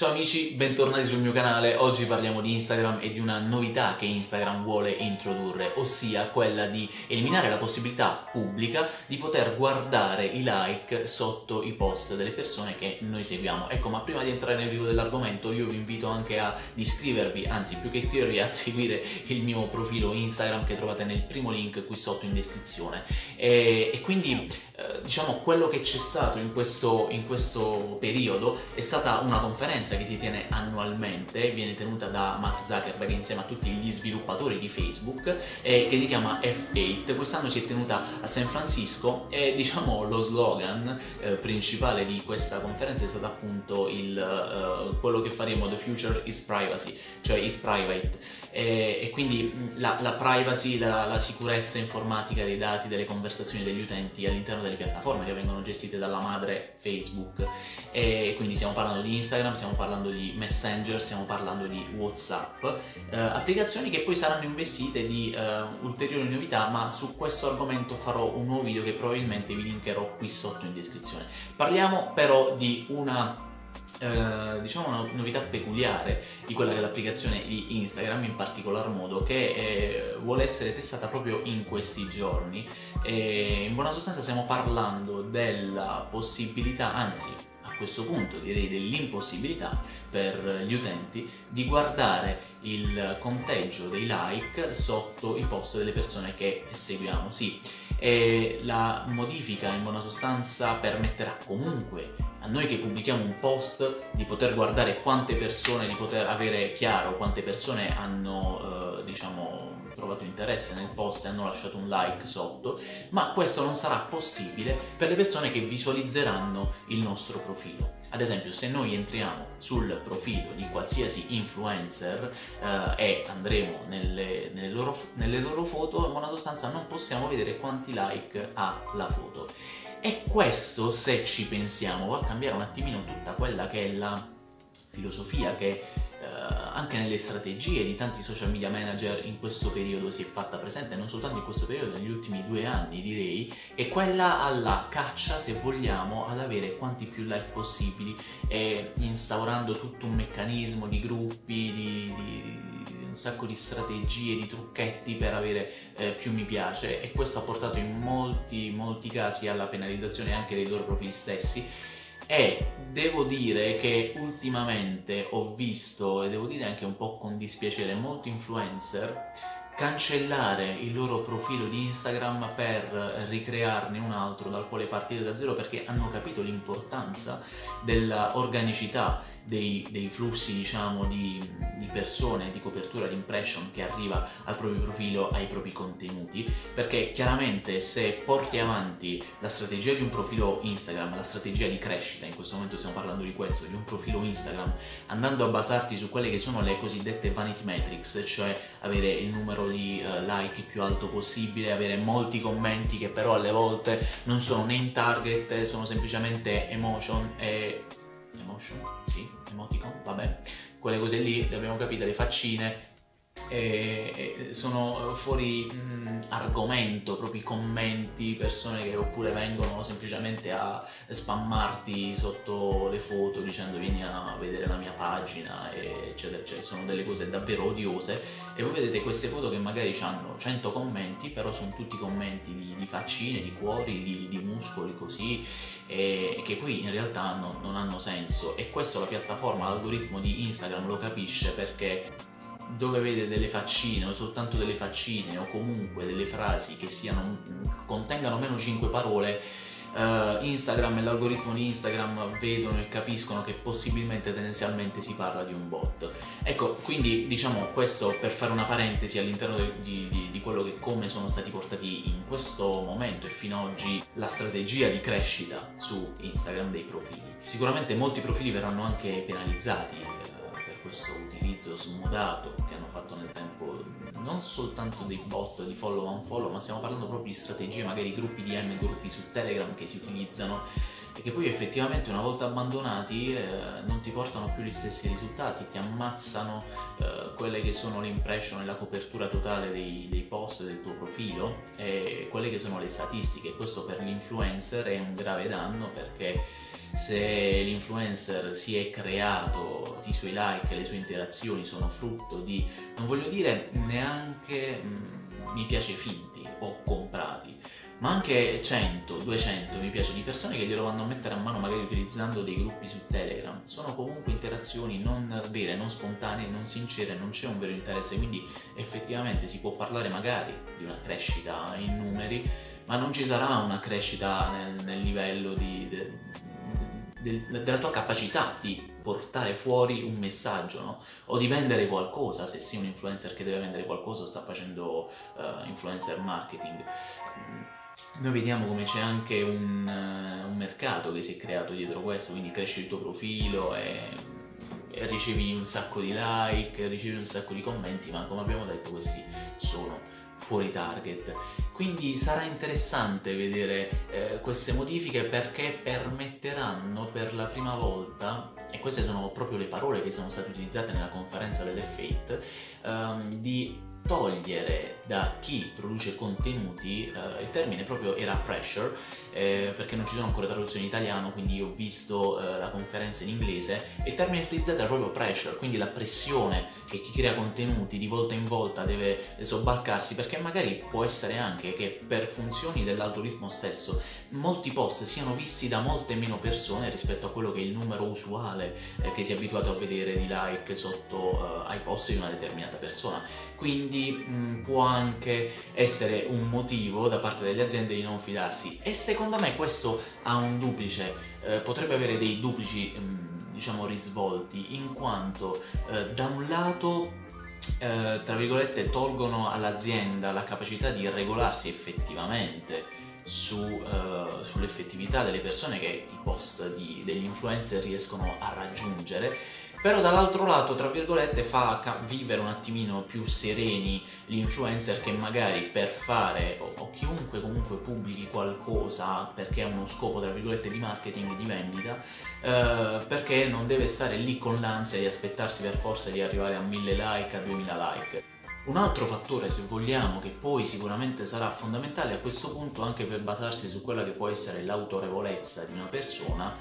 Ciao amici, bentornati sul mio canale. Oggi parliamo di Instagram e di una novità che Instagram vuole introdurre, ossia quella di eliminare la possibilità pubblica di poter guardare i like sotto i post delle persone che noi seguiamo. Ecco, ma prima di entrare nel vivo dell'argomento, io vi invito anche ad iscrivervi, anzi più che iscrivervi, a seguire il mio profilo Instagram che trovate nel primo link qui sotto in descrizione. E, e quindi eh, diciamo quello che c'è stato in questo, in questo periodo è stata una conferenza conferenza che si tiene annualmente, viene tenuta da Mark Zuckerberg insieme a tutti gli sviluppatori di Facebook, eh, che si chiama F8. Quest'anno si è tenuta a San Francisco e diciamo lo slogan eh, principale di questa conferenza è stato appunto il, uh, quello che faremo The Future is Privacy, cioè is Private. E, e quindi la, la privacy, la, la, sicurezza informatica dei dati, delle conversazioni degli utenti all'interno delle piattaforme che vengono gestite dalla madre Facebook. E quindi stiamo parlando di Instagram, stiamo parlando di Messenger, stiamo parlando di WhatsApp, eh, applicazioni che poi saranno investite di eh, ulteriori novità, ma su questo argomento farò un nuovo video che probabilmente vi linkerò qui sotto in descrizione. Parliamo però di una eh, diciamo una novità peculiare di quella che è l'applicazione di Instagram in particolar modo che eh, vuole essere testata proprio in questi giorni e in buona sostanza stiamo parlando della possibilità anzi questo punto direi dell'impossibilità per gli utenti di guardare il conteggio dei like sotto i post delle persone che seguiamo. Sì, e la modifica in buona sostanza permetterà comunque a noi che pubblichiamo un post di poter guardare quante persone, di poter avere chiaro quante persone hanno eh, diciamo trovato interesse nel post e hanno lasciato un like sotto, ma questo non sarà possibile per le persone che visualizzeranno il nostro profilo. Ad esempio, se noi entriamo sul profilo di qualsiasi influencer eh, e andremo nelle, nelle, loro, nelle loro foto, in buona sostanza non possiamo vedere quanti like ha la foto. E questo, se ci pensiamo, va a cambiare un attimino tutta quella che è la filosofia che eh, anche nelle strategie di tanti social media manager in questo periodo si è fatta presente, non soltanto in questo periodo, negli ultimi due anni direi, è quella alla caccia, se vogliamo, ad avere quanti più like possibili, e instaurando tutto un meccanismo di gruppi, di, di un sacco di strategie, di trucchetti per avere eh, più mi piace e questo ha portato in molti, molti casi alla penalizzazione anche dei loro profili stessi e devo dire che ultimamente ho visto, e devo dire anche un po' con dispiacere, molti influencer cancellare il loro profilo di Instagram per ricrearne un altro dal quale partire da zero perché hanno capito l'importanza dell'organicità dei, dei flussi diciamo di, di, persone, di copertura, di impression che arriva al proprio profilo, ai propri contenuti, perché chiaramente se porti avanti la strategia di un profilo Instagram, la strategia di crescita, in questo momento stiamo parlando di questo, di un profilo Instagram, andando a basarti su quelle che sono le cosiddette vanity metrics, cioè avere il numero di uh, like più alto possibile, avere molti commenti che però alle volte non sono né in target, sono semplicemente emotion e emotion, sì, emoticon, vabbè, quelle cose lì le abbiamo capite, le faccine, sono fuori mh, argomento, proprio i commenti, persone che oppure vengono semplicemente a spammarti sotto le foto dicendo vieni a vedere la mia pagina, eccetera, eccetera. Sono delle cose davvero odiose e voi vedete queste foto che magari hanno 100 commenti, però sono tutti commenti di, di faccine, di cuori, di, di muscoli così, e, che poi in realtà no, non hanno senso e questo la piattaforma, l'algoritmo di Instagram lo capisce perché dove vede delle faccine o soltanto delle faccine o comunque delle frasi che siano, contengano meno 5 parole, uh, Instagram e l'algoritmo di Instagram vedono e capiscono che possibilmente tendenzialmente si parla di un bot. Ecco, quindi diciamo questo per fare una parentesi all'interno di, di, di quello che come sono stati portati in questo momento e fino ad oggi la strategia di crescita su Instagram dei profili. Sicuramente molti profili verranno anche penalizzati. Questo utilizzo smodato che hanno fatto nel tempo non soltanto dei bot di follow on follow ma stiamo parlando proprio di strategie magari gruppi di M gruppi su Telegram che si utilizzano e che poi effettivamente una volta abbandonati eh, non ti portano più gli stessi risultati, ti ammazzano eh, quelle che sono le impression e la copertura totale dei, dei post del tuo profilo e quelle che sono le statistiche. Questo per l'influencer è un grave danno perché se l'influencer si è creato, i suoi like, le sue interazioni sono frutto di, non voglio dire neanche mh, mm, mi piace finti o comprati, ma anche 100, 200 mi piace di persone che glielo vanno a mettere a mano magari utilizzando dei gruppi su Telegram. Sono comunque interazioni non vere, non spontanee, non sincere, non c'è un vero interesse, quindi effettivamente si può parlare magari di una crescita in numeri, ma non ci sarà una crescita nel, nel livello di, de, del, della tua capacità di portare fuori un messaggio no? o di vendere qualcosa se sei un influencer che deve vendere qualcosa o sta facendo uh, influencer marketing. Mm, noi vediamo come c'è anche un, uh, un, mercato che si è creato dietro questo, quindi cresce il tuo profilo e, e ricevi un sacco di like, ricevi un sacco di commenti, ma come abbiamo detto questi sono fuori target. Quindi sarà interessante vedere eh, queste modifiche perché permetteranno per la prima volta, e queste sono proprio le parole che sono state utilizzate nella conferenza dell'F8, ehm, di togliere da chi produce contenuti, eh, il termine proprio era pressure, eh, perché non ci sono ancora traduzioni in italiano, quindi ho visto eh, la conferenza in inglese, e il termine utilizzato era proprio pressure, quindi la pressione che chi crea contenuti di volta in volta deve sobbarcarsi, perché magari può essere anche che per funzioni dell'algoritmo stesso molti post siano visti da molte meno persone rispetto a quello che è il numero usuale eh, che si è abituato a vedere di like sotto eh, ai post di una determinata persona. Quindi mh, mm, può anche essere un motivo da parte delle aziende di non fidarsi. E secondo me questo ha un duplice, eh, potrebbe avere dei duplici mh, mm, diciamo risvolti in quanto eh, da un lato eh, tra virgolette tolgono all'azienda la capacità di regolarsi effettivamente su, uh, sull'effettività delle persone che i post di, degli influencer riescono a raggiungere però dall'altro lato, tra virgolette, fa vivere un attimino più sereni gli influencer che magari per fare, o, o chiunque comunque pubblichi qualcosa perché ha uno scopo, tra virgolette, di marketing, di vendita, eh, perché non deve stare lì con l'ansia di aspettarsi per forza di arrivare a 1000 like, a 2000 like. Un altro fattore, se vogliamo, che poi sicuramente sarà fondamentale a questo punto anche per basarsi su quella che può essere l'autorevolezza di una persona,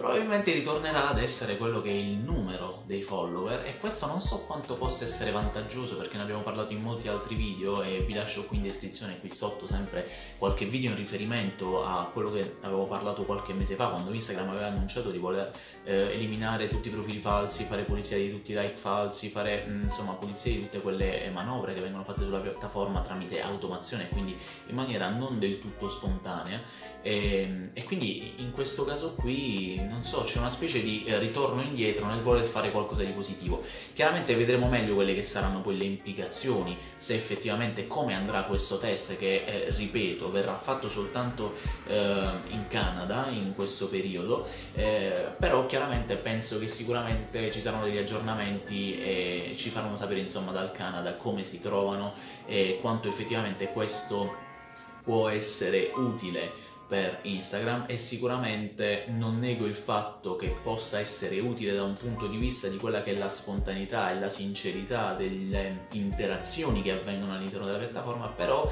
probabilmente ritornerà ad essere quello che è il numero dei follower e questo non so quanto possa essere vantaggioso perché ne abbiamo parlato in molti altri video e vi lascio qui in descrizione qui sotto sempre qualche video in riferimento a quello che avevo parlato qualche mese fa quando Instagram aveva annunciato di voler eh, eliminare tutti i profili falsi, fare pulizia di tutti i like falsi, fare mh, mm, insomma pulizia di tutte quelle manovre che vengono fatte sulla piattaforma tramite automazione quindi in maniera non del tutto spontanea. E, e quindi in questo caso qui non so, c'è una specie di eh, ritorno indietro nel voler fare qualcosa di positivo. Chiaramente vedremo meglio quelle che saranno poi le implicazioni, se effettivamente come andrà questo test che, eh, ripeto, verrà fatto soltanto eh, in Canada in questo periodo, eh, però chiaramente penso che sicuramente ci saranno degli aggiornamenti e ci faranno sapere insomma dal Canada come si trovano e quanto effettivamente questo può essere utile per Instagram e sicuramente non nego il fatto che possa essere utile da un punto di vista di quella che è la spontaneità e la sincerità delle interazioni che avvengono all'interno della piattaforma, però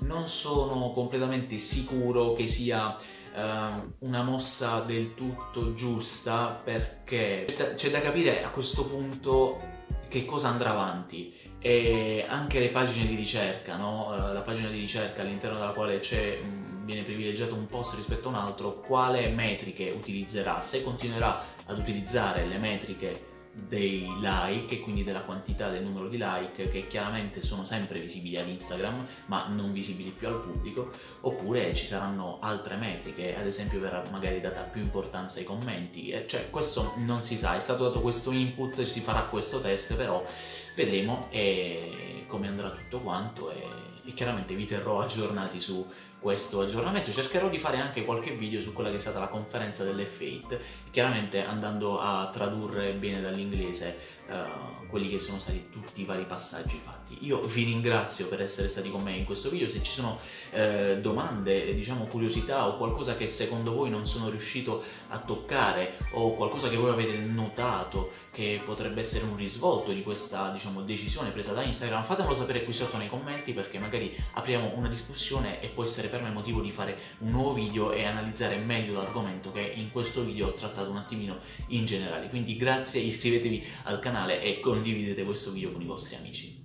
non sono completamente sicuro che sia uh, una mossa del tutto giusta perché c'è da capire a questo punto che cosa andrà avanti e anche le pagine di ricerca, no? uh, la pagina di ricerca all'interno della quale c'è viene privilegiato un post rispetto a un altro, quale metriche utilizzerà, se continuerà ad utilizzare le metriche dei like quindi della quantità del numero di like che chiaramente sono sempre visibili ad Instagram ma non visibili più al pubblico oppure ci saranno altre metriche ad esempio verrà magari data più importanza ai commenti cioè questo non si sa. È stato dato questo input si farà questo test però vedremo e come andrà tutto quanto e, e chiaramente vi terrò aggiornati su questo aggiornamento. Cercherò di fare anche qualche video su quella che è stata la conferenza dell'F8, chiaramente andando a tradurre bene dall'inglese uh, quelli che sono stati tutti i vari passaggi fatti. Io vi ringrazio per essere stati con me in questo video, se ci sono uh, domande, diciamo curiosità o qualcosa che secondo voi non sono riuscito a toccare o qualcosa che voi avete notato che potrebbe essere un risvolto di questa diciamo, decisione presa da Instagram, fatemelo sapere qui sotto nei commenti perché magari apriamo una discussione e può essere per me motivo di fare un nuovo video e analizzare meglio l'argomento che in questo video ho trattato un attimino in generale. Quindi grazie, iscrivetevi al canale e condividete questo video con i vostri amici.